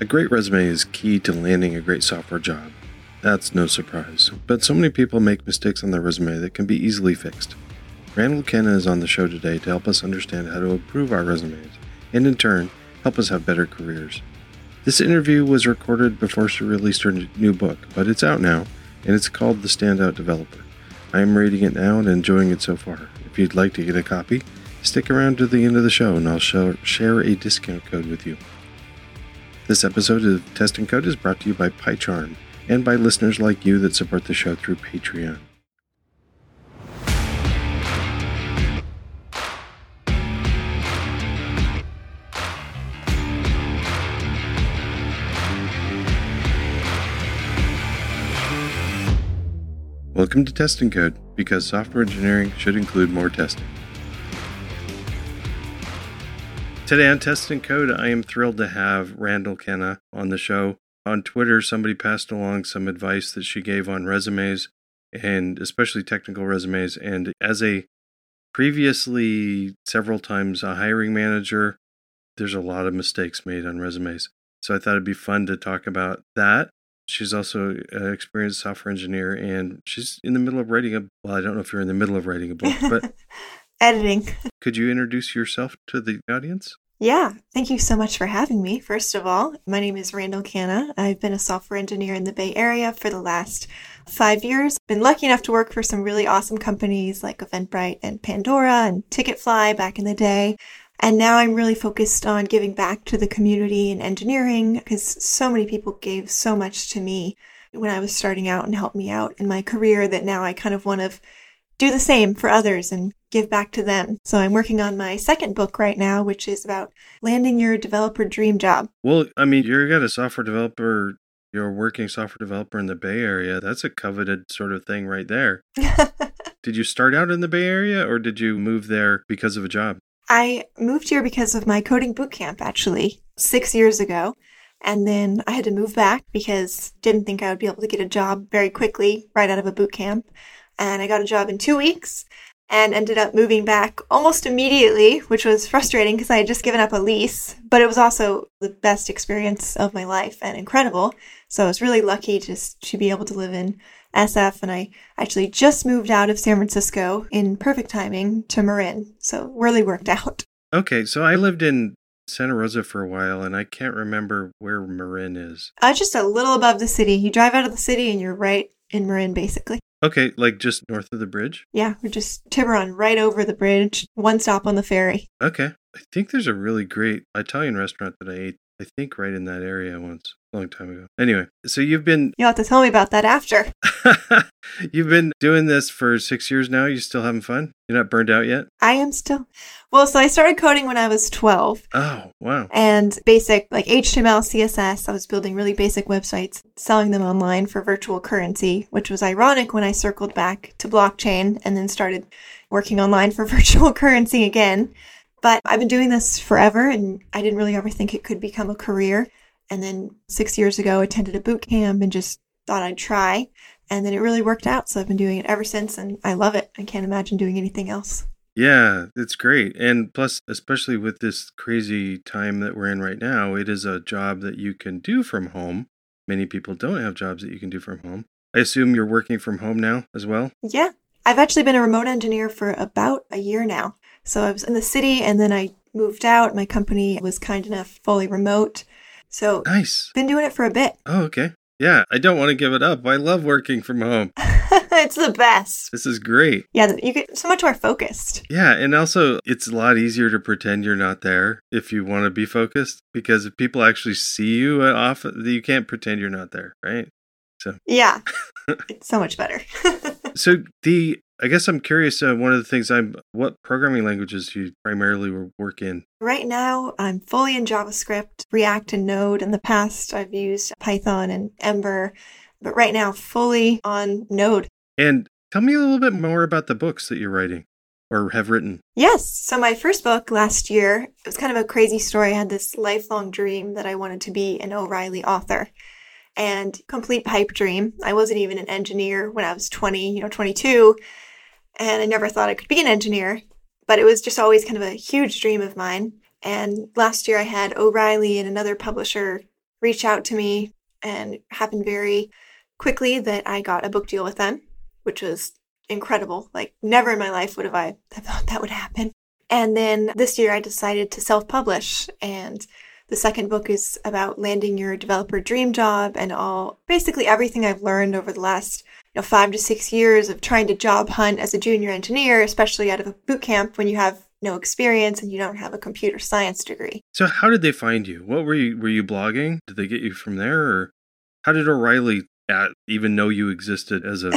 A great resume is key to landing a great software job. That's no surprise, but so many people make mistakes on their resume that can be easily fixed. Randall Kanna is on the show today to help us understand how to improve our resumes and, in turn, help us have better careers. This interview was recorded before she released her new book, but it's out now, and it's called The Standout Developer. I am reading it now and enjoying it so far. If you'd like to get a copy, stick around to the end of the show and I'll share a discount code with you. This episode of Test and Code is brought to you by PyCharm and by listeners like you that support the show through Patreon. Welcome to Test and Code, because software engineering should include more testing. Today on Test and Code, I am thrilled to have Randall Kanna on the show. On Twitter, somebody passed along some advice that she gave on resumes and especially technical resumes. And as a previously several times a hiring manager, there's a lot of mistakes made on resumes. So I thought it'd be fun to talk about that. She's also an experienced software engineer and she's in the middle of writing a well, I don't know if you're in the middle of writing a book, but editing. Could you introduce yourself to the audience? Yeah, thank you so much for having me. First of all, my name is Randall Kanna. I've been a software engineer in the Bay Area for the last five years. Been lucky enough to work for some really awesome companies like Eventbrite and Pandora and Ticketfly back in the day. And now I'm really focused on giving back to the community and engineering because so many people gave so much to me when I was starting out and helped me out in my career that now I kind of want to do the same for others and give back to them. So I'm working on my second book right now, which is about landing your developer dream job. Well, I mean, you're got a software developer, you're a working software developer in the Bay Area. That's a coveted sort of thing right there. did you start out in the Bay Area or did you move there because of a job? I moved here because of my coding boot camp actually, 6 years ago. And then I had to move back because didn't think I would be able to get a job very quickly right out of a boot camp and I got a job in two weeks and ended up moving back almost immediately, which was frustrating because I had just given up a lease, but it was also the best experience of my life and incredible. So I was really lucky just to be able to live in SF and I actually just moved out of San Francisco in perfect timing to Marin. So really worked out. Okay, so I lived in Santa Rosa for a while and I can't remember where Marin is. Uh, just a little above the city. You drive out of the city and you're right in Marin basically. Okay, like just north of the bridge? Yeah, we're just Tiburon right over the bridge, one stop on the ferry. Okay. I think there's a really great Italian restaurant that I ate, I think right in that area once a long time ago. Anyway, so you've been. You'll have to tell me about that after. you've been doing this for six years now. You still having fun? You're not burned out yet? I am still. Well, so I started coding when I was 12. Oh, wow. And basic, like HTML, CSS, I was building really basic websites, selling them online for virtual currency, which was ironic when I circled back to blockchain and then started working online for virtual currency again. But I've been doing this forever and I didn't really ever think it could become a career. And then six years ago, attended a boot camp and just thought I'd try. And then it really worked out. So I've been doing it ever since and I love it. I can't imagine doing anything else. Yeah, it's great. And plus, especially with this crazy time that we're in right now, it is a job that you can do from home. Many people don't have jobs that you can do from home. I assume you're working from home now as well? Yeah. I've actually been a remote engineer for about a year now. So I was in the city and then I moved out. My company was kind enough fully remote. So nice. Been doing it for a bit. Oh, okay. Yeah, I don't want to give it up. I love working from home. it's the best. This is great. Yeah, you get so much more focused. Yeah, and also it's a lot easier to pretend you're not there if you want to be focused because if people actually see you uh, off, you can't pretend you're not there, right? So yeah, it's so much better. so the I guess I'm curious. Uh, one of the things I'm, what programming languages do you primarily work in? Right now, I'm fully in JavaScript, React, and Node. In the past, I've used Python and Ember, but right now, fully on Node. And tell me a little bit more about the books that you're writing or have written. Yes. So my first book last year, it was kind of a crazy story. I had this lifelong dream that I wanted to be an O'Reilly author and complete pipe dream. I wasn't even an engineer when I was 20, you know, 22 and I never thought I could be an engineer, but it was just always kind of a huge dream of mine. And last year I had O'Reilly and another publisher reach out to me and happened very quickly that I got a book deal with them, which was incredible. Like never in my life would have I thought that would happen. And then this year I decided to self-publish and the second book is about landing your developer dream job and all basically everything I've learned over the last you know, five to six years of trying to job hunt as a junior engineer, especially out of a boot camp when you have no experience and you don't have a computer science degree. So how did they find you? What were you were you blogging? Did they get you from there or how did O'Reilly uh, even know you existed as a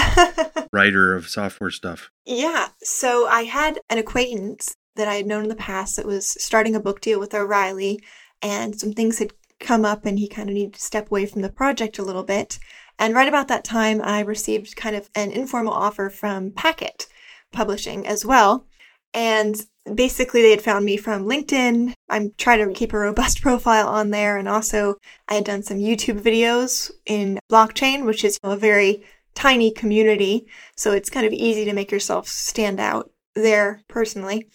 writer of software stuff? Yeah. So I had an acquaintance that I had known in the past that was starting a book deal with O'Reilly and some things had come up and he kind of needed to step away from the project a little bit. And right about that time, I received kind of an informal offer from Packt Publishing as well. And basically, they had found me from LinkedIn. I'm trying to keep a robust profile on there. And also, I had done some YouTube videos in blockchain, which is a very tiny community. So it's kind of easy to make yourself stand out there personally.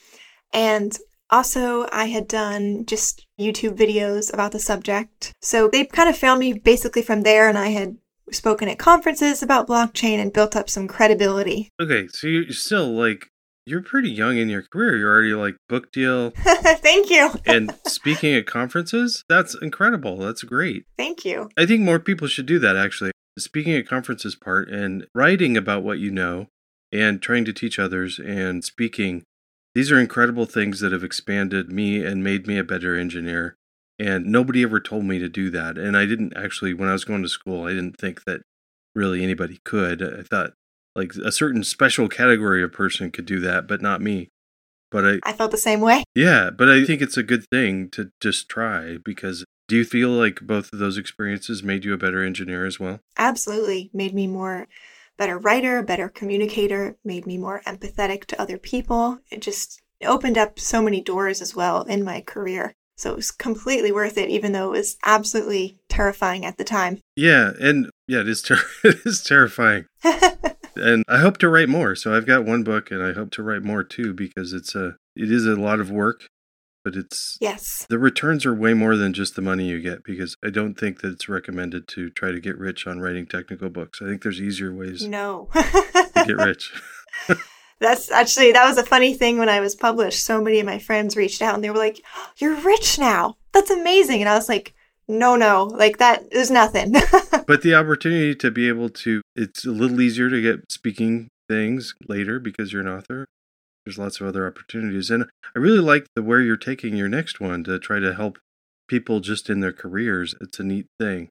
And also, I had done just YouTube videos about the subject. So they kind of found me basically from there, and I had spoken at conferences about blockchain and built up some credibility. Okay, so you're still like, you're pretty young in your career. You're already like book deal. Thank you. and speaking at conferences, that's incredible. That's great. Thank you. I think more people should do that actually. Speaking at conferences part and writing about what you know and trying to teach others and speaking these are incredible things that have expanded me and made me a better engineer. And nobody ever told me to do that. And I didn't actually, when I was going to school, I didn't think that really anybody could. I thought like a certain special category of person could do that, but not me. But I, I felt the same way. Yeah, but I think it's a good thing to just try because do you feel like both of those experiences made you a better engineer as well? Absolutely. Made me more better writer, a better communicator, made me more empathetic to other people. It just opened up so many doors as well in my career. So it was completely worth it, even though it was absolutely terrifying at the time. Yeah, and yeah, it is ter- it is terrifying. and I hope to write more. So I've got one book, and I hope to write more too because it's a it is a lot of work, but it's yes. the returns are way more than just the money you get because i don't think that it's recommended to try to get rich on writing technical books. I think there's easier ways no. to get rich. That's actually that was a funny thing when i was published. So many of my friends reached out and they were like you're rich now. That's amazing. And i was like no no. Like that is nothing. But the opportunity to be able to it's a little easier to get speaking things later because you're an author there's lots of other opportunities. And I really like the where you're taking your next one to try to help people just in their careers. It's a neat thing.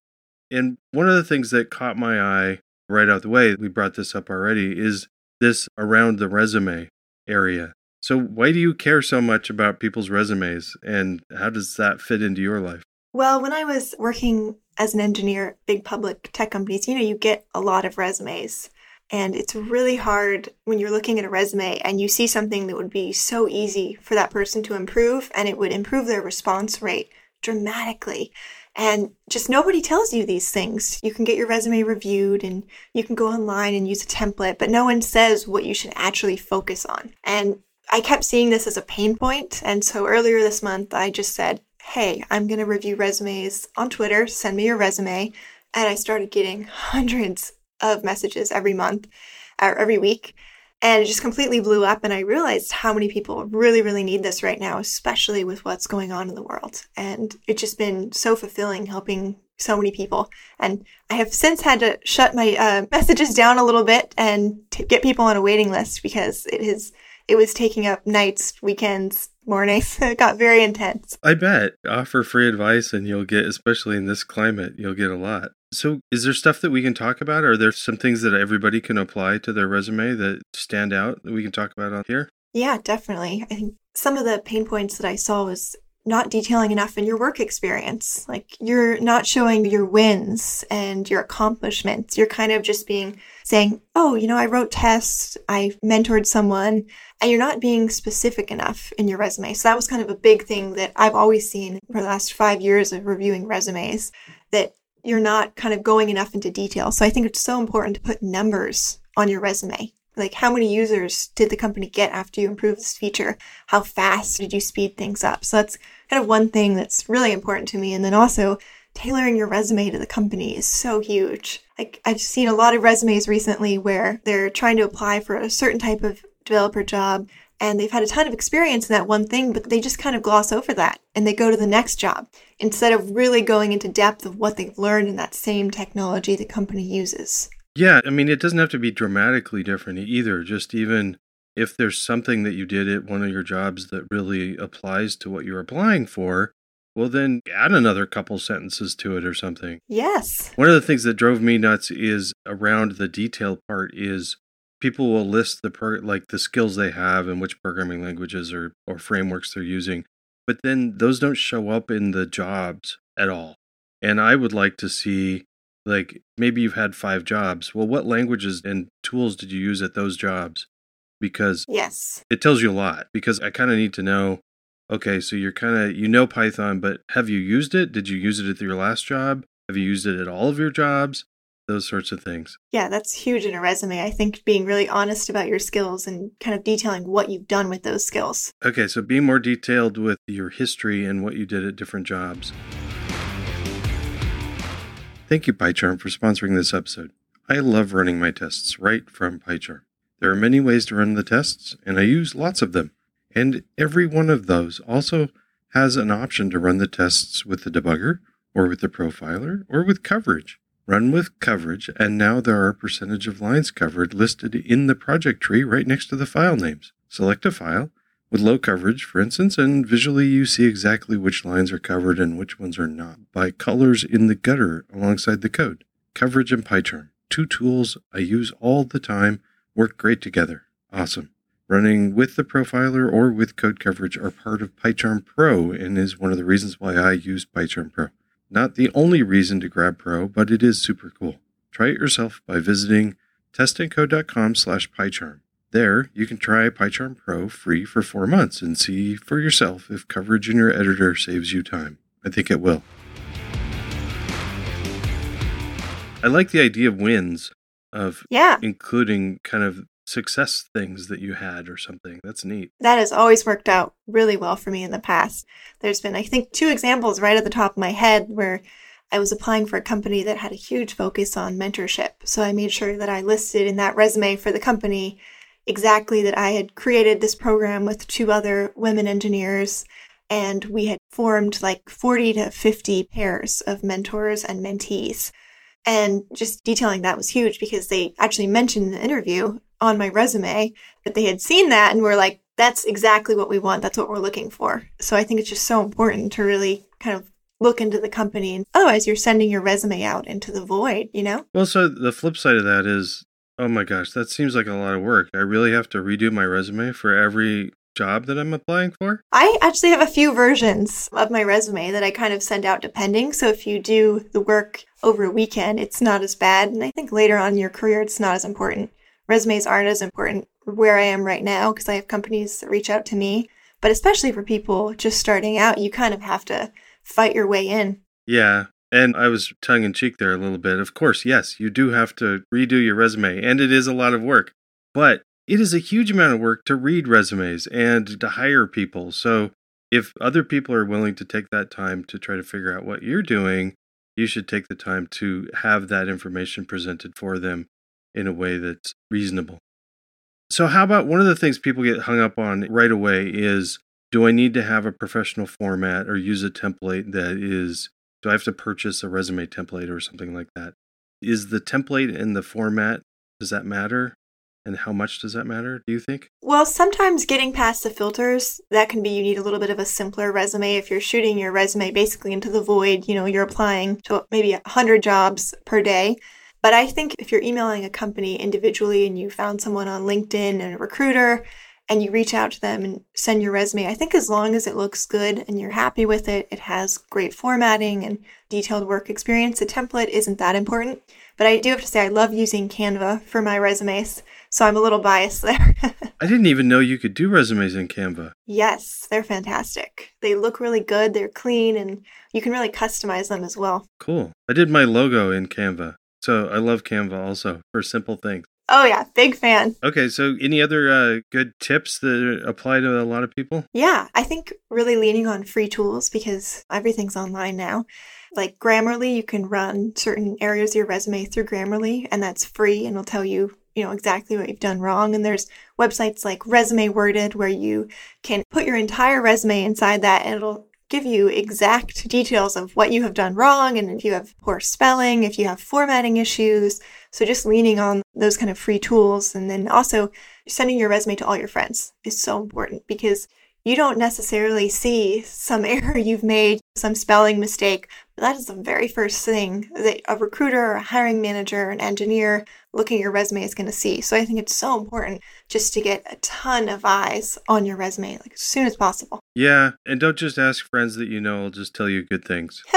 And one of the things that caught my eye right out the way, we brought this up already, is this around the resume area. So, why do you care so much about people's resumes and how does that fit into your life? Well, when I was working as an engineer, big public tech companies, you know, you get a lot of resumes. And it's really hard when you're looking at a resume and you see something that would be so easy for that person to improve and it would improve their response rate dramatically. And just nobody tells you these things. You can get your resume reviewed and you can go online and use a template, but no one says what you should actually focus on. And I kept seeing this as a pain point. And so earlier this month, I just said, Hey, I'm going to review resumes on Twitter. Send me your resume. And I started getting hundreds of messages every month or every week. And it just completely blew up. And I realized how many people really, really need this right now, especially with what's going on in the world. And it's just been so fulfilling helping so many people. And I have since had to shut my uh, messages down a little bit and t- get people on a waiting list because it is it was taking up nights, weekends, mornings. it got very intense. I bet. Offer free advice and you'll get, especially in this climate, you'll get a lot. So, is there stuff that we can talk about? Are there some things that everybody can apply to their resume that stand out that we can talk about on here? Yeah, definitely. I think some of the pain points that I saw was not detailing enough in your work experience. Like you're not showing your wins and your accomplishments. You're kind of just being saying, Oh, you know, I wrote tests. I mentored someone and you're not being specific enough in your resume. So that was kind of a big thing that I've always seen for the last five years of reviewing resumes that you're not kind of going enough into detail. So I think it's so important to put numbers on your resume. Like how many users did the company get after you improved this feature? How fast did you speed things up? So that's kind of one thing that's really important to me. And then also tailoring your resume to the company is so huge. Like I've seen a lot of resumes recently where they're trying to apply for a certain type of developer job and they've had a ton of experience in that one thing, but they just kind of gloss over that and they go to the next job instead of really going into depth of what they've learned in that same technology the company uses. Yeah, I mean, it doesn't have to be dramatically different either. Just even if there's something that you did at one of your jobs that really applies to what you're applying for, well, then add another couple sentences to it or something. Yes. One of the things that drove me nuts is around the detail part is people will list the per, like the skills they have and which programming languages or or frameworks they're using but then those don't show up in the jobs at all and i would like to see like maybe you've had five jobs well what languages and tools did you use at those jobs because yes it tells you a lot because i kind of need to know okay so you're kind of you know python but have you used it did you use it at your last job have you used it at all of your jobs those sorts of things. Yeah, that's huge in a resume. I think being really honest about your skills and kind of detailing what you've done with those skills. Okay, so be more detailed with your history and what you did at different jobs. Thank you, PyCharm, for sponsoring this episode. I love running my tests right from PyCharm. There are many ways to run the tests, and I use lots of them. And every one of those also has an option to run the tests with the debugger, or with the profiler, or with coverage. Run with coverage, and now there are percentage of lines covered listed in the project tree right next to the file names. Select a file with low coverage, for instance, and visually you see exactly which lines are covered and which ones are not by colors in the gutter alongside the code. Coverage and PyCharm, two tools I use all the time, work great together. Awesome. Running with the profiler or with code coverage are part of PyCharm Pro and is one of the reasons why I use PyCharm Pro. Not the only reason to grab Pro, but it is super cool. Try it yourself by visiting testandcode.com slash PyCharm. There, you can try PyCharm Pro free for four months and see for yourself if coverage in your editor saves you time. I think it will. I like the idea of wins, of yeah. including kind of success things that you had or something. That's neat. That has always worked out really well for me in the past. There's been, I think, two examples right at the top of my head where I was applying for a company that had a huge focus on mentorship. So I made sure that I listed in that resume for the company exactly that I had created this program with two other women engineers and we had formed like 40 to 50 pairs of mentors and mentees. And just detailing that was huge because they actually mentioned in the interview on my resume that they had seen that and were like, that's exactly what we want. That's what we're looking for. So I think it's just so important to really kind of look into the company and otherwise you're sending your resume out into the void, you know? Well, so the flip side of that is, oh my gosh, that seems like a lot of work. I really have to redo my resume for every job that I'm applying for? I actually have a few versions of my resume that I kind of send out depending. So if you do the work over a weekend, it's not as bad. And I think later on in your career, it's not as important resumes aren't as important where I am right now because I have companies that reach out to me. But especially for people just starting out, you kind of have to fight your way in. Yeah. And I was tongue in cheek there a little bit. Of course, yes, you do have to redo your resume, and it is a lot of work. But it is a huge amount of work to read resumes and to hire people. So if other people are willing to take that time to try to figure out what you're doing, you should take the time to have that information presented for them in a way that's reasonable. So, how about one of the things people get hung up on right away is do I need to have a professional format or use a template that is, do I have to purchase a resume template or something like that? Is the template and the format, does that matter? And how much does that matter, do you think? Well, sometimes getting past the filters, that can be you need a little bit of a simpler resume. If you're shooting your resume basically into the void, you know, you're applying to maybe 100 jobs per day but I think if you're emailing a company individually and you found someone on LinkedIn and a recruiter and you reach out to them and send your resume, I think as long as it looks good and you're happy with it, it has great formatting and detailed work experience, the template isn't that important. But I do have to say, I love using Canva for my resumes, so I'm a little biased there. I didn't even know you could do resumes in Canva. Yes, they're fantastic. They look really good, they're clean, and you can really customize them as well. Cool. I did my logo in Canva. So I love Canva also for simple things. Oh yeah, big fan. Okay, so any other uh, good tips that apply to a lot of people? Yeah, I think really leaning on free tools because everything's online now. Like Grammarly, you can run certain areas of your resume through Grammarly, and that's free and it'll tell you, you know, exactly what you've done wrong. And there's websites like Resume Worded where you can put your entire resume inside that and it'll give you exact details of what you have done wrong and if you have poor spelling, if you have formatting issues. So just leaning on those kind of free tools and then also sending your resume to all your friends is so important because you don't necessarily see some error you've made, some spelling mistake, that is the very first thing that a recruiter or a hiring manager, or an engineer looking at your resume is going to see. So I think it's so important just to get a ton of eyes on your resume like as soon as possible. Yeah, and don't just ask friends that you know will just tell you good things.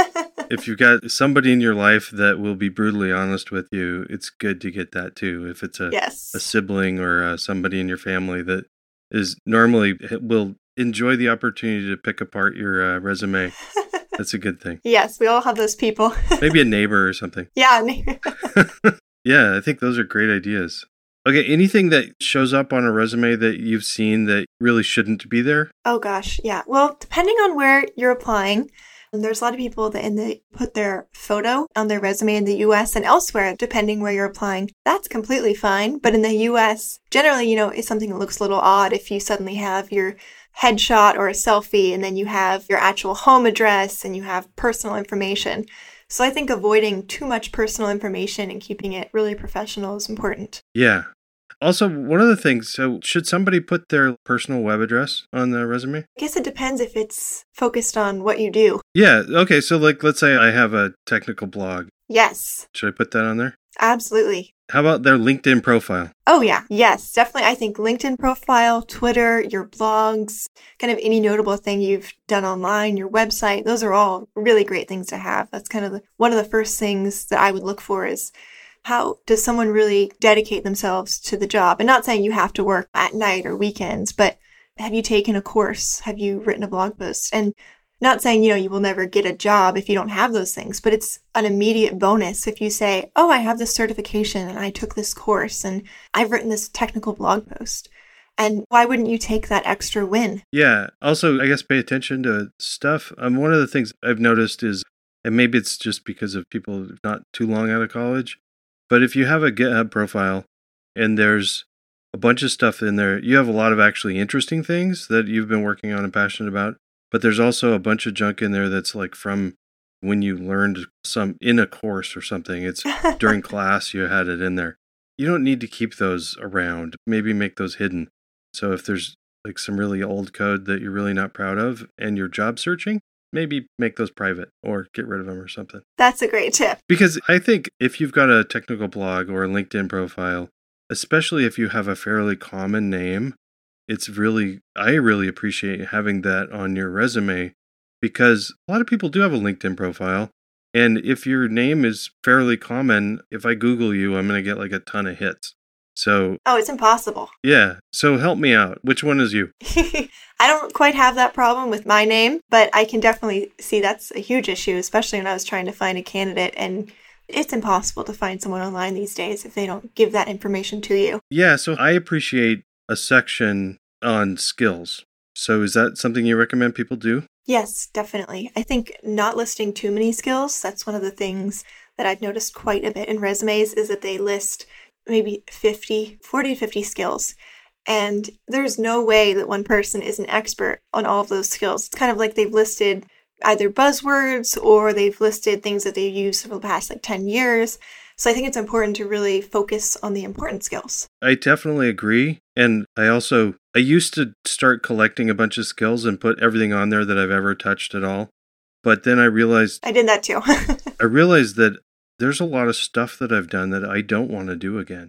if you've got somebody in your life that will be brutally honest with you, it's good to get that too. If it's a yes. a sibling or uh, somebody in your family that is normally will enjoy the opportunity to pick apart your uh, resume. That's a good thing. yes, we all have those people. Maybe a neighbor or something. Yeah. yeah, I think those are great ideas. Okay, anything that shows up on a resume that you've seen that really shouldn't be there? Oh gosh, yeah. Well, depending on where you're applying, there's a lot of people that in the put their photo on their resume in the US and elsewhere, depending where you're applying. That's completely fine. But in the US, generally, you know, it's something that looks a little odd if you suddenly have your headshot or a selfie and then you have your actual home address and you have personal information. So I think avoiding too much personal information and keeping it really professional is important. Yeah. Also, one of the things, so should somebody put their personal web address on their resume? I guess it depends if it's focused on what you do. Yeah. Okay. So, like, let's say I have a technical blog. Yes. Should I put that on there? Absolutely. How about their LinkedIn profile? Oh, yeah. Yes, definitely. I think LinkedIn profile, Twitter, your blogs, kind of any notable thing you've done online, your website, those are all really great things to have. That's kind of the, one of the first things that I would look for is how does someone really dedicate themselves to the job? And not saying you have to work at night or weekends, but have you taken a course? Have you written a blog post? And not saying, you know, you will never get a job if you don't have those things, but it's an immediate bonus if you say, oh, I have this certification and I took this course and I've written this technical blog post. And why wouldn't you take that extra win? Yeah. Also, I guess pay attention to stuff. Um, one of the things I've noticed is, and maybe it's just because of people not too long out of college, but if you have a GitHub profile and there's a bunch of stuff in there, you have a lot of actually interesting things that you've been working on and passionate about. But there's also a bunch of junk in there that's like from when you learned some in a course or something. It's during class you had it in there. You don't need to keep those around. Maybe make those hidden. So if there's like some really old code that you're really not proud of and you're job searching, maybe make those private or get rid of them or something. That's a great tip. Because I think if you've got a technical blog or a LinkedIn profile, especially if you have a fairly common name, it's really I really appreciate having that on your resume because a lot of people do have a LinkedIn profile and if your name is fairly common, if I Google you, I'm going to get like a ton of hits. So, oh, it's impossible. Yeah. So, help me out. Which one is you? I don't quite have that problem with my name, but I can definitely see that's a huge issue, especially when I was trying to find a candidate. And it's impossible to find someone online these days if they don't give that information to you. Yeah. So, I appreciate a section on skills. So, is that something you recommend people do? Yes, definitely. I think not listing too many skills, that's one of the things that I've noticed quite a bit in resumes is that they list maybe 50, 40 to 50 skills. And there's no way that one person is an expert on all of those skills. It's kind of like they've listed either buzzwords or they've listed things that they've used for the past like 10 years. So I think it's important to really focus on the important skills. I definitely agree. And I also I used to start collecting a bunch of skills and put everything on there that I've ever touched at all. But then I realized I did that too. I realized that there's a lot of stuff that I've done that I don't want to do again.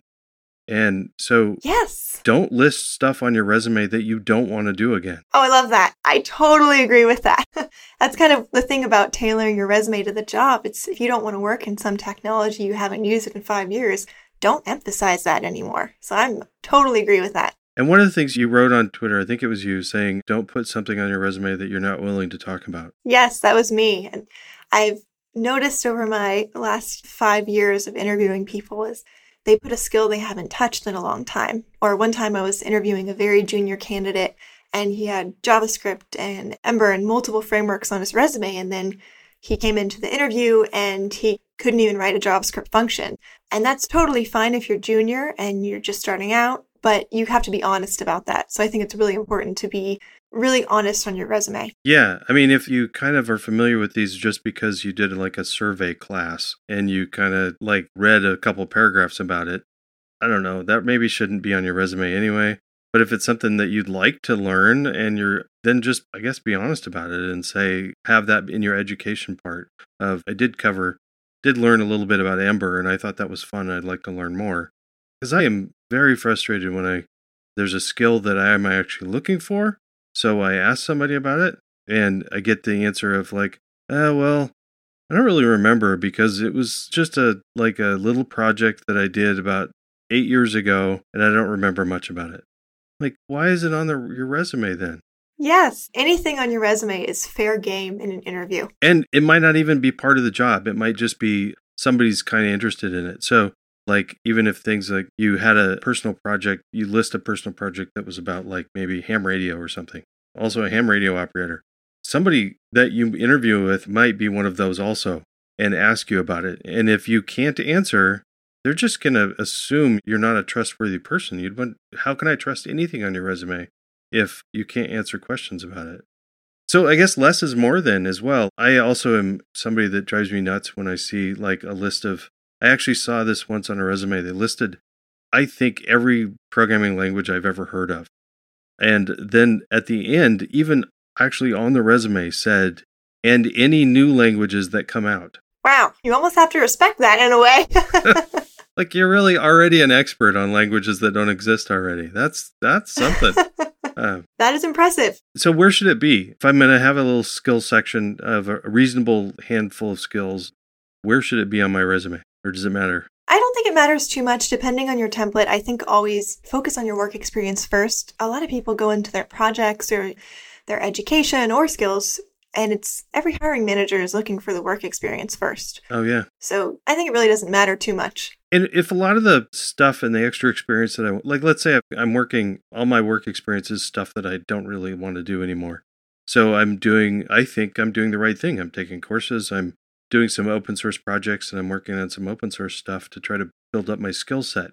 And so, yes, don't list stuff on your resume that you don't want to do again. Oh, I love that. I totally agree with that. That's kind of the thing about tailoring your resume to the job. It's if you don't want to work in some technology you haven't used it in five years, don't emphasize that anymore. So I'm totally agree with that. And one of the things you wrote on Twitter, I think it was you saying, don't put something on your resume that you're not willing to talk about. Yes, that was me. And I've noticed over my last five years of interviewing people is they put a skill they haven't touched in a long time. Or one time I was interviewing a very junior candidate and he had JavaScript and Ember and multiple frameworks on his resume. And then he came into the interview and he couldn't even write a JavaScript function. And that's totally fine if you're junior and you're just starting out, but you have to be honest about that. So I think it's really important to be really honest on your resume. Yeah. I mean, if you kind of are familiar with these just because you did like a survey class and you kind of like read a couple paragraphs about it, I don't know, that maybe shouldn't be on your resume anyway. But if it's something that you'd like to learn and you're then just, I guess, be honest about it and say, have that in your education part of, I did cover, did learn a little bit about Ember and I thought that was fun. I'd like to learn more because I am very frustrated when I, there's a skill that I am actually looking for. So I ask somebody about it and I get the answer of like, oh, well, I don't really remember because it was just a like a little project that I did about eight years ago and I don't remember much about it. Like, why is it on the, your resume then? Yes, anything on your resume is fair game in an interview. And it might not even be part of the job. It might just be somebody's kind of interested in it. So, like, even if things like you had a personal project, you list a personal project that was about like maybe ham radio or something, also a ham radio operator. Somebody that you interview with might be one of those also and ask you about it. And if you can't answer, they're just going to assume you're not a trustworthy person. You'd want, how can I trust anything on your resume if you can't answer questions about it? So I guess less is more then as well. I also am somebody that drives me nuts when I see like a list of, I actually saw this once on a resume. They listed, I think, every programming language I've ever heard of. And then at the end, even actually on the resume said, and any new languages that come out. Wow, you almost have to respect that in a way. Like you're really already an expert on languages that don't exist already. That's that's something. uh, that is impressive. So where should it be? If I'm going to have a little skill section of a reasonable handful of skills, where should it be on my resume, or does it matter? I don't think it matters too much depending on your template. I think always focus on your work experience first. A lot of people go into their projects or their education or skills and it's every hiring manager is looking for the work experience first. Oh yeah. So I think it really doesn't matter too much. And if a lot of the stuff and the extra experience that I like, let's say I'm working, all my work experience is stuff that I don't really want to do anymore. So I'm doing, I think I'm doing the right thing. I'm taking courses. I'm doing some open source projects and I'm working on some open source stuff to try to build up my skill set.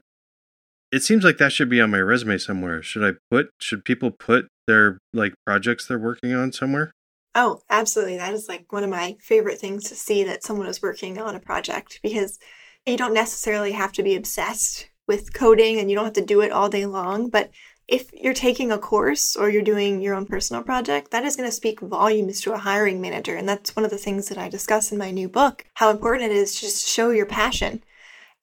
It seems like that should be on my resume somewhere. Should I put, should people put their like projects they're working on somewhere? Oh, absolutely. That is like one of my favorite things to see that someone is working on a project because you don't necessarily have to be obsessed with coding and you don't have to do it all day long. But if you're taking a course or you're doing your own personal project, that is going to speak volumes to a hiring manager. And that's one of the things that I discuss in my new book how important it is to just show your passion.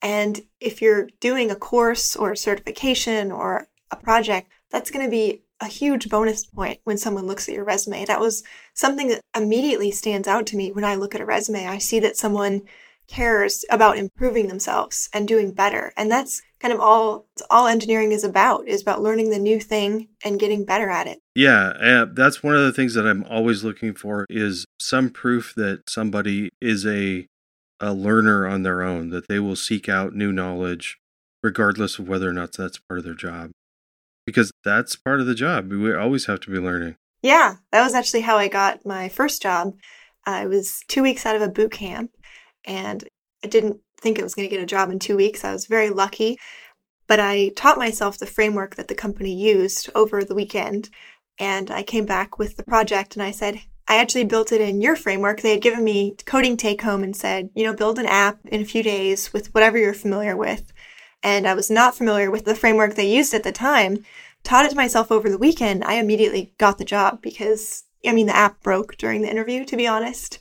And if you're doing a course or a certification or a project, that's going to be a huge bonus point when someone looks at your resume. That was something that immediately stands out to me when I look at a resume. I see that someone cares about improving themselves and doing better. And that's kind of all all engineering is about is about learning the new thing and getting better at it. Yeah, uh, that's one of the things that I'm always looking for is some proof that somebody is a a learner on their own, that they will seek out new knowledge regardless of whether or not that's part of their job because that's part of the job. We always have to be learning. Yeah, that was actually how I got my first job. I was two weeks out of a boot camp and I didn't think I was going to get a job in two weeks. I was very lucky, but I taught myself the framework that the company used over the weekend. And I came back with the project and I said, I actually built it in your framework. They had given me coding take home and said, you know, build an app in a few days with whatever you're familiar with and I was not familiar with the framework they used at the time, taught it to myself over the weekend, I immediately got the job because, I mean, the app broke during the interview, to be honest.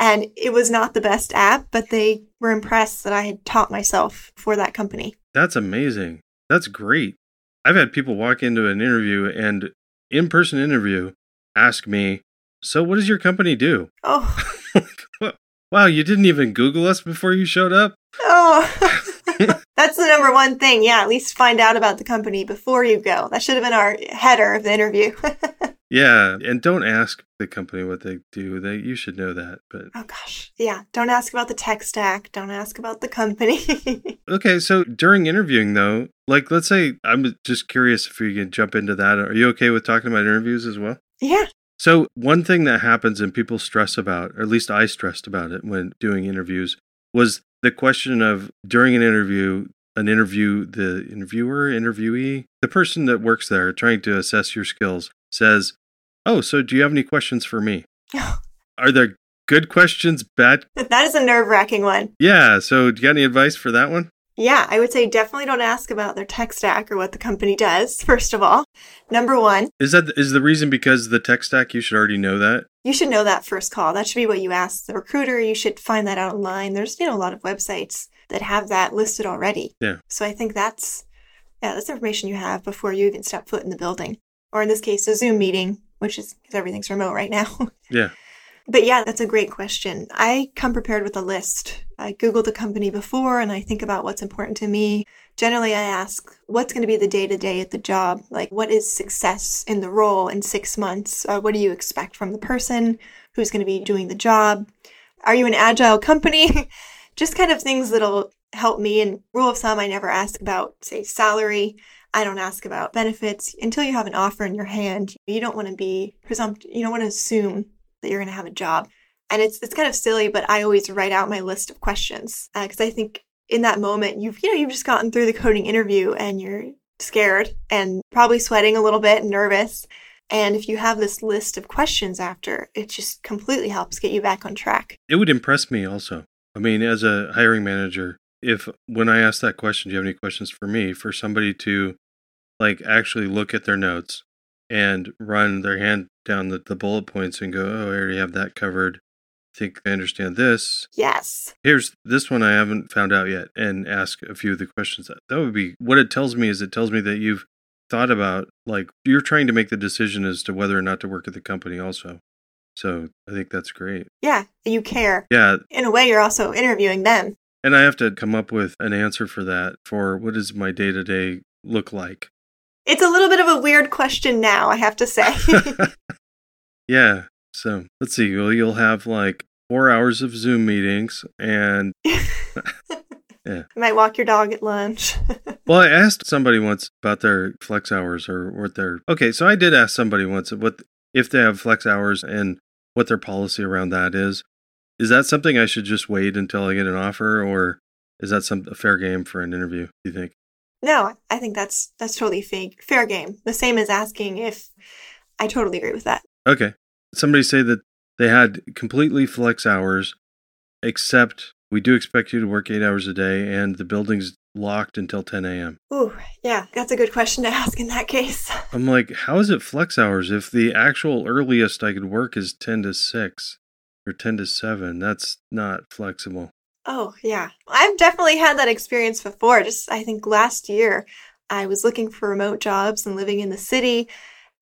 And it was not the best app, but they were impressed that I had taught myself for that company. That's amazing. That's great. I've had people walk into an interview and in person interview ask me, So, what does your company do? Oh. wow, you didn't even Google us before you showed up? Oh. That's the number one thing. Yeah, at least find out about the company before you go. That should have been our header of the interview. Yeah, and don't ask the company what they do. They you should know that. But oh gosh, yeah, don't ask about the tech stack. Don't ask about the company. okay, so during interviewing though, like let's say I'm just curious if you can jump into that. Are you okay with talking about interviews as well? Yeah. So, one thing that happens and people stress about, or at least I stressed about it when doing interviews, was the question of during an interview, an interview, the interviewer, interviewee, the person that works there trying to assess your skills says, Oh, so do you have any questions for me? Are there good questions, bad? That is a nerve wracking one. Yeah. So, do you got any advice for that one? Yeah, I would say definitely don't ask about their tech stack or what the company does, first of all. Number one. Is that is the reason because the tech stack you should already know that? You should know that first call. That should be what you ask the recruiter. You should find that out online. There's, you know, a lot of websites that have that listed already. Yeah. So I think that's yeah, that's information you have before you even step foot in the building. Or in this case, a Zoom meeting, which is because everything's remote right now. Yeah. But yeah, that's a great question. I come prepared with a list. I Googled the company before and I think about what's important to me. Generally, I ask, what's going to be the day to day at the job? Like, what is success in the role in six months? Uh, what do you expect from the person who's going to be doing the job? Are you an agile company? Just kind of things that'll help me. And rule of thumb, I never ask about, say, salary. I don't ask about benefits until you have an offer in your hand. You don't want to be presumptive. You don't want to assume that you're going to have a job. And it's it's kind of silly, but I always write out my list of questions because uh, I think in that moment you've you know you've just gotten through the coding interview and you're scared and probably sweating a little bit and nervous. And if you have this list of questions after, it just completely helps get you back on track. It would impress me also. I mean, as a hiring manager, if when I ask that question, do you have any questions for me? For somebody to like actually look at their notes and run their hand down the, the bullet points and go, oh, I already have that covered. I think I understand this. Yes. Here's this one I haven't found out yet, and ask a few of the questions. That, that would be what it tells me is it tells me that you've thought about, like, you're trying to make the decision as to whether or not to work at the company also. So I think that's great. Yeah, you care. Yeah. In a way, you're also interviewing them. And I have to come up with an answer for that for what does my day to day look like? It's a little bit of a weird question now, I have to say. yeah. So let's see. Well, you'll have like four hours of Zoom meetings and. Yeah. You might walk your dog at lunch. well, I asked somebody once about their flex hours or what their okay. So I did ask somebody once what if they have flex hours and what their policy around that is. Is that something I should just wait until I get an offer, or is that some a fair game for an interview? Do you think? No, I think that's that's totally fake. Fair game. The same as asking if I totally agree with that. Okay. Somebody say that they had completely flex hours, except we do expect you to work eight hours a day, and the building's locked until 10 a.m. Ooh, yeah, that's a good question to ask in that case. I'm like, how is it flex hours if the actual earliest I could work is 10 to 6 or 10 to 7? That's not flexible. Oh, yeah. I've definitely had that experience before. Just, I think last year, I was looking for remote jobs and living in the city.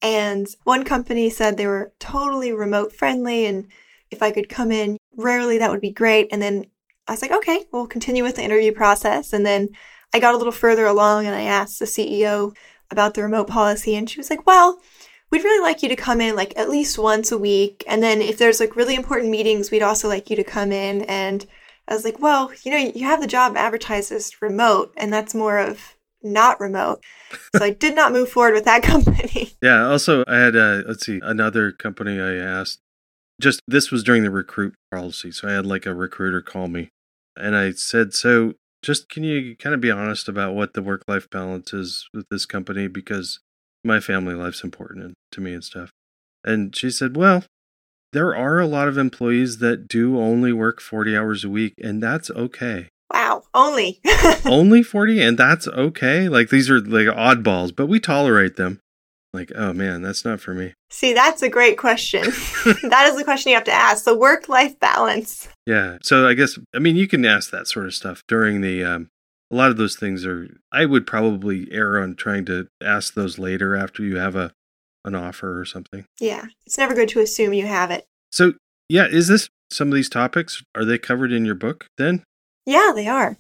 And one company said they were totally remote friendly. And if I could come in rarely, that would be great. And then I was like, okay, we'll continue with the interview process. And then I got a little further along and I asked the CEO about the remote policy. And she was like, well, we'd really like you to come in like at least once a week. And then if there's like really important meetings, we'd also like you to come in and I was like, well, you know, you have the job advertised as remote, and that's more of not remote. So I did not move forward with that company. Yeah. Also, I had, uh, let's see, another company I asked. Just this was during the recruit policy. So I had like a recruiter call me and I said, so just can you kind of be honest about what the work life balance is with this company? Because my family life's important to me and stuff. And she said, well, there are a lot of employees that do only work 40 hours a week, and that's okay. Wow, only. only 40, and that's okay? Like, these are like oddballs, but we tolerate them. Like, oh man, that's not for me. See, that's a great question. that is the question you have to ask. The work life balance. Yeah. So I guess, I mean, you can ask that sort of stuff during the, um, a lot of those things are, I would probably err on trying to ask those later after you have a an offer or something. Yeah, it's never good to assume you have it. So, yeah, is this some of these topics? Are they covered in your book then? Yeah, they are.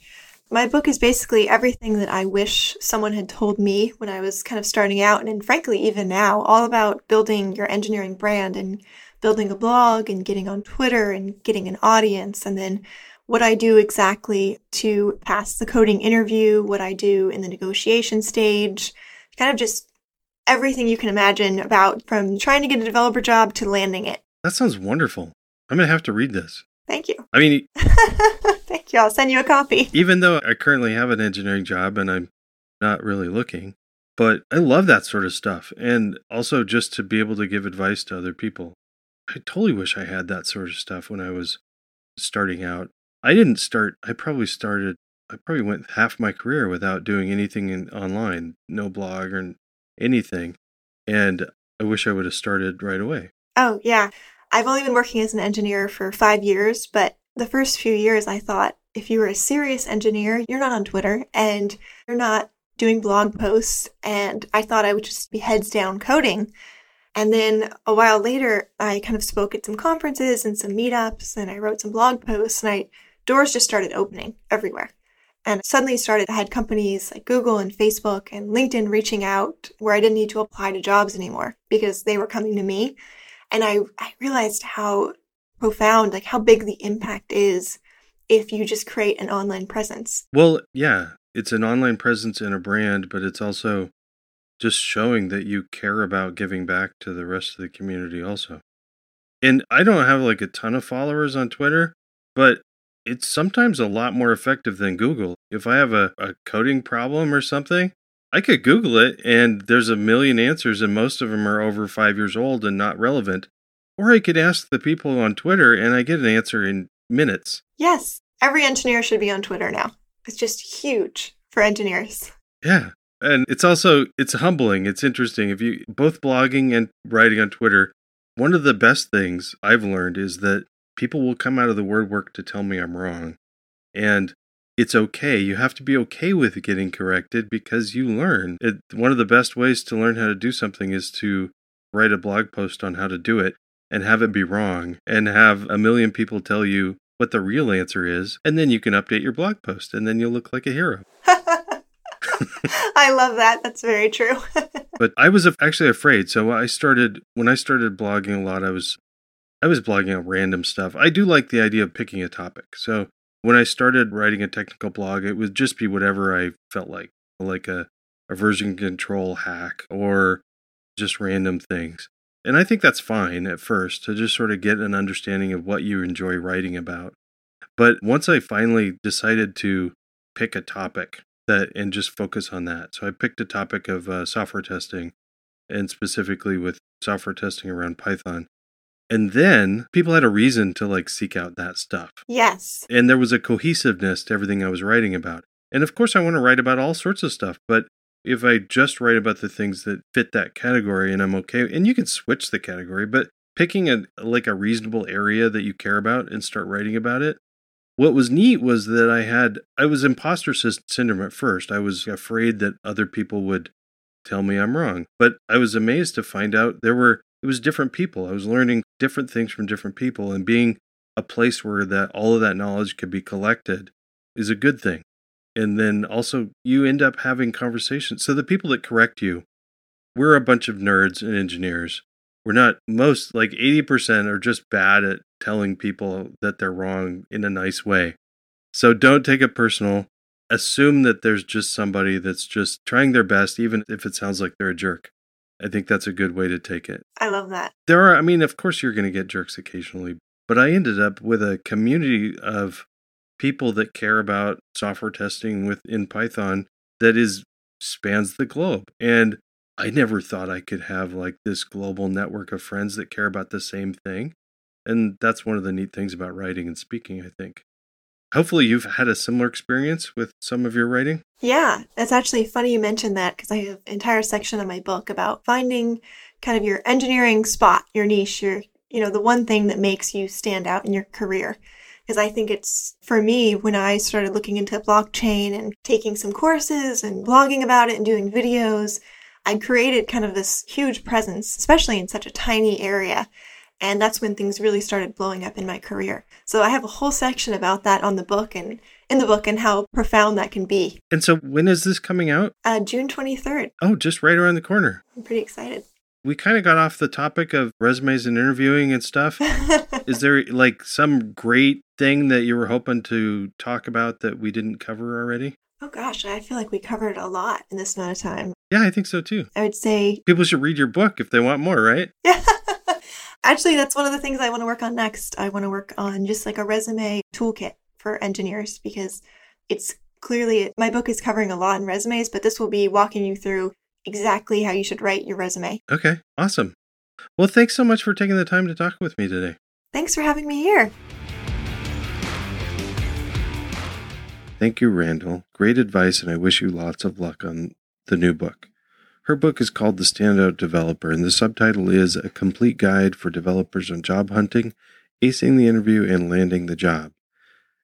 My book is basically everything that I wish someone had told me when I was kind of starting out, and, and frankly, even now, all about building your engineering brand and building a blog and getting on Twitter and getting an audience, and then what I do exactly to pass the coding interview, what I do in the negotiation stage, kind of just everything you can imagine about from trying to get a developer job to landing it. That sounds wonderful. I'm going to have to read this. Thank you. I mean, thank you. I'll send you a copy. Even though I currently have an engineering job and I'm not really looking, but I love that sort of stuff. And also just to be able to give advice to other people. I totally wish I had that sort of stuff when I was starting out. I didn't start, I probably started, I probably went half my career without doing anything in, online, no blog or anything. And I wish I would have started right away. Oh, yeah. I've only been working as an engineer for five years, but the first few years I thought if you were a serious engineer, you're not on Twitter and you're not doing blog posts. And I thought I would just be heads down coding. And then a while later, I kind of spoke at some conferences and some meetups and I wrote some blog posts and I, doors just started opening everywhere. And suddenly started, I had companies like Google and Facebook and LinkedIn reaching out where I didn't need to apply to jobs anymore because they were coming to me. And I, I realized how profound, like how big the impact is if you just create an online presence. Well, yeah, it's an online presence and a brand, but it's also just showing that you care about giving back to the rest of the community also. And I don't have like a ton of followers on Twitter, but it's sometimes a lot more effective than Google. If I have a, a coding problem or something, I could Google it and there's a million answers, and most of them are over five years old and not relevant. Or I could ask the people on Twitter and I get an answer in minutes. Yes. Every engineer should be on Twitter now. It's just huge for engineers. Yeah. And it's also it's humbling. It's interesting. If you both blogging and writing on Twitter, one of the best things I've learned is that people will come out of the word work to tell me I'm wrong. And it's okay. You have to be okay with getting corrected because you learn. It, one of the best ways to learn how to do something is to write a blog post on how to do it and have it be wrong and have a million people tell you what the real answer is. And then you can update your blog post and then you'll look like a hero. I love that. That's very true. but I was actually afraid. So I started, when I started blogging a lot, I was. I was blogging on random stuff. I do like the idea of picking a topic. So when I started writing a technical blog, it would just be whatever I felt like, like a, a version control hack or just random things. And I think that's fine at first to just sort of get an understanding of what you enjoy writing about. But once I finally decided to pick a topic that and just focus on that. So I picked a topic of uh, software testing and specifically with software testing around Python. And then people had a reason to like seek out that stuff. Yes. And there was a cohesiveness to everything I was writing about. And of course, I want to write about all sorts of stuff, but if I just write about the things that fit that category and I'm okay, and you can switch the category, but picking a like a reasonable area that you care about and start writing about it. What was neat was that I had I was imposter syndrome at first. I was afraid that other people would tell me I'm wrong, but I was amazed to find out there were it was different people. I was learning different things from different people and being a place where that all of that knowledge could be collected is a good thing and then also you end up having conversations. So the people that correct you, we're a bunch of nerds and engineers. We're not most like 80% are just bad at telling people that they're wrong in a nice way. So don't take it personal. Assume that there's just somebody that's just trying their best, even if it sounds like they're a jerk. I think that's a good way to take it. I love that. There are, I mean, of course, you're going to get jerks occasionally, but I ended up with a community of people that care about software testing within Python that is spans the globe. And I never thought I could have like this global network of friends that care about the same thing. And that's one of the neat things about writing and speaking, I think. Hopefully, you've had a similar experience with some of your writing. Yeah, it's actually funny you mentioned that because I have an entire section of my book about finding kind of your engineering spot, your niche, your, you know, the one thing that makes you stand out in your career because I think it's for me when I started looking into blockchain and taking some courses and blogging about it and doing videos, I created kind of this huge presence, especially in such a tiny area. And that's when things really started blowing up in my career. So I have a whole section about that on the book and in the book and how profound that can be. And so when is this coming out? Uh, June 23rd. Oh, just right around the corner. I'm pretty excited. we kind of got off the topic of resumes and interviewing and stuff. Is there like some great thing that you were hoping to talk about that we didn't cover already? oh gosh, I feel like we covered a lot in this amount of time. Yeah, I think so too. I would say, People should read your book if they want more, right? yeah. Actually, that's one of the things I want to work on next. I want to work on just like a resume toolkit for engineers because it's clearly my book is covering a lot in resumes, but this will be walking you through exactly how you should write your resume. Okay, awesome. Well, thanks so much for taking the time to talk with me today. Thanks for having me here. Thank you, Randall. Great advice, and I wish you lots of luck on the new book. Her book is called The Standout Developer, and the subtitle is A Complete Guide for Developers on Job Hunting, Acing the Interview, and Landing the Job.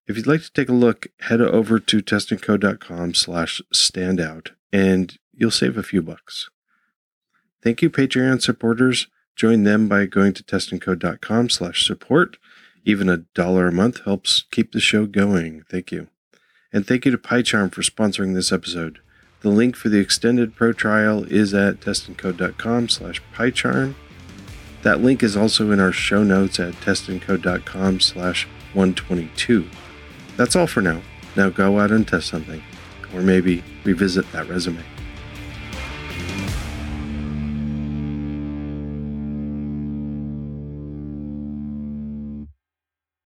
If you'd like to take a look, head over to testandcode.com slash standout, and you'll save a few bucks. Thank you, Patreon supporters. Join them by going to testandcode.com slash support. Even a dollar a month helps keep the show going. Thank you. And thank you to PyCharm for sponsoring this episode. The link for the extended pro trial is at testandcode.com slash PyCharm. That link is also in our show notes at testandcode.com slash 122. That's all for now. Now go out and test something. Or maybe revisit that resume.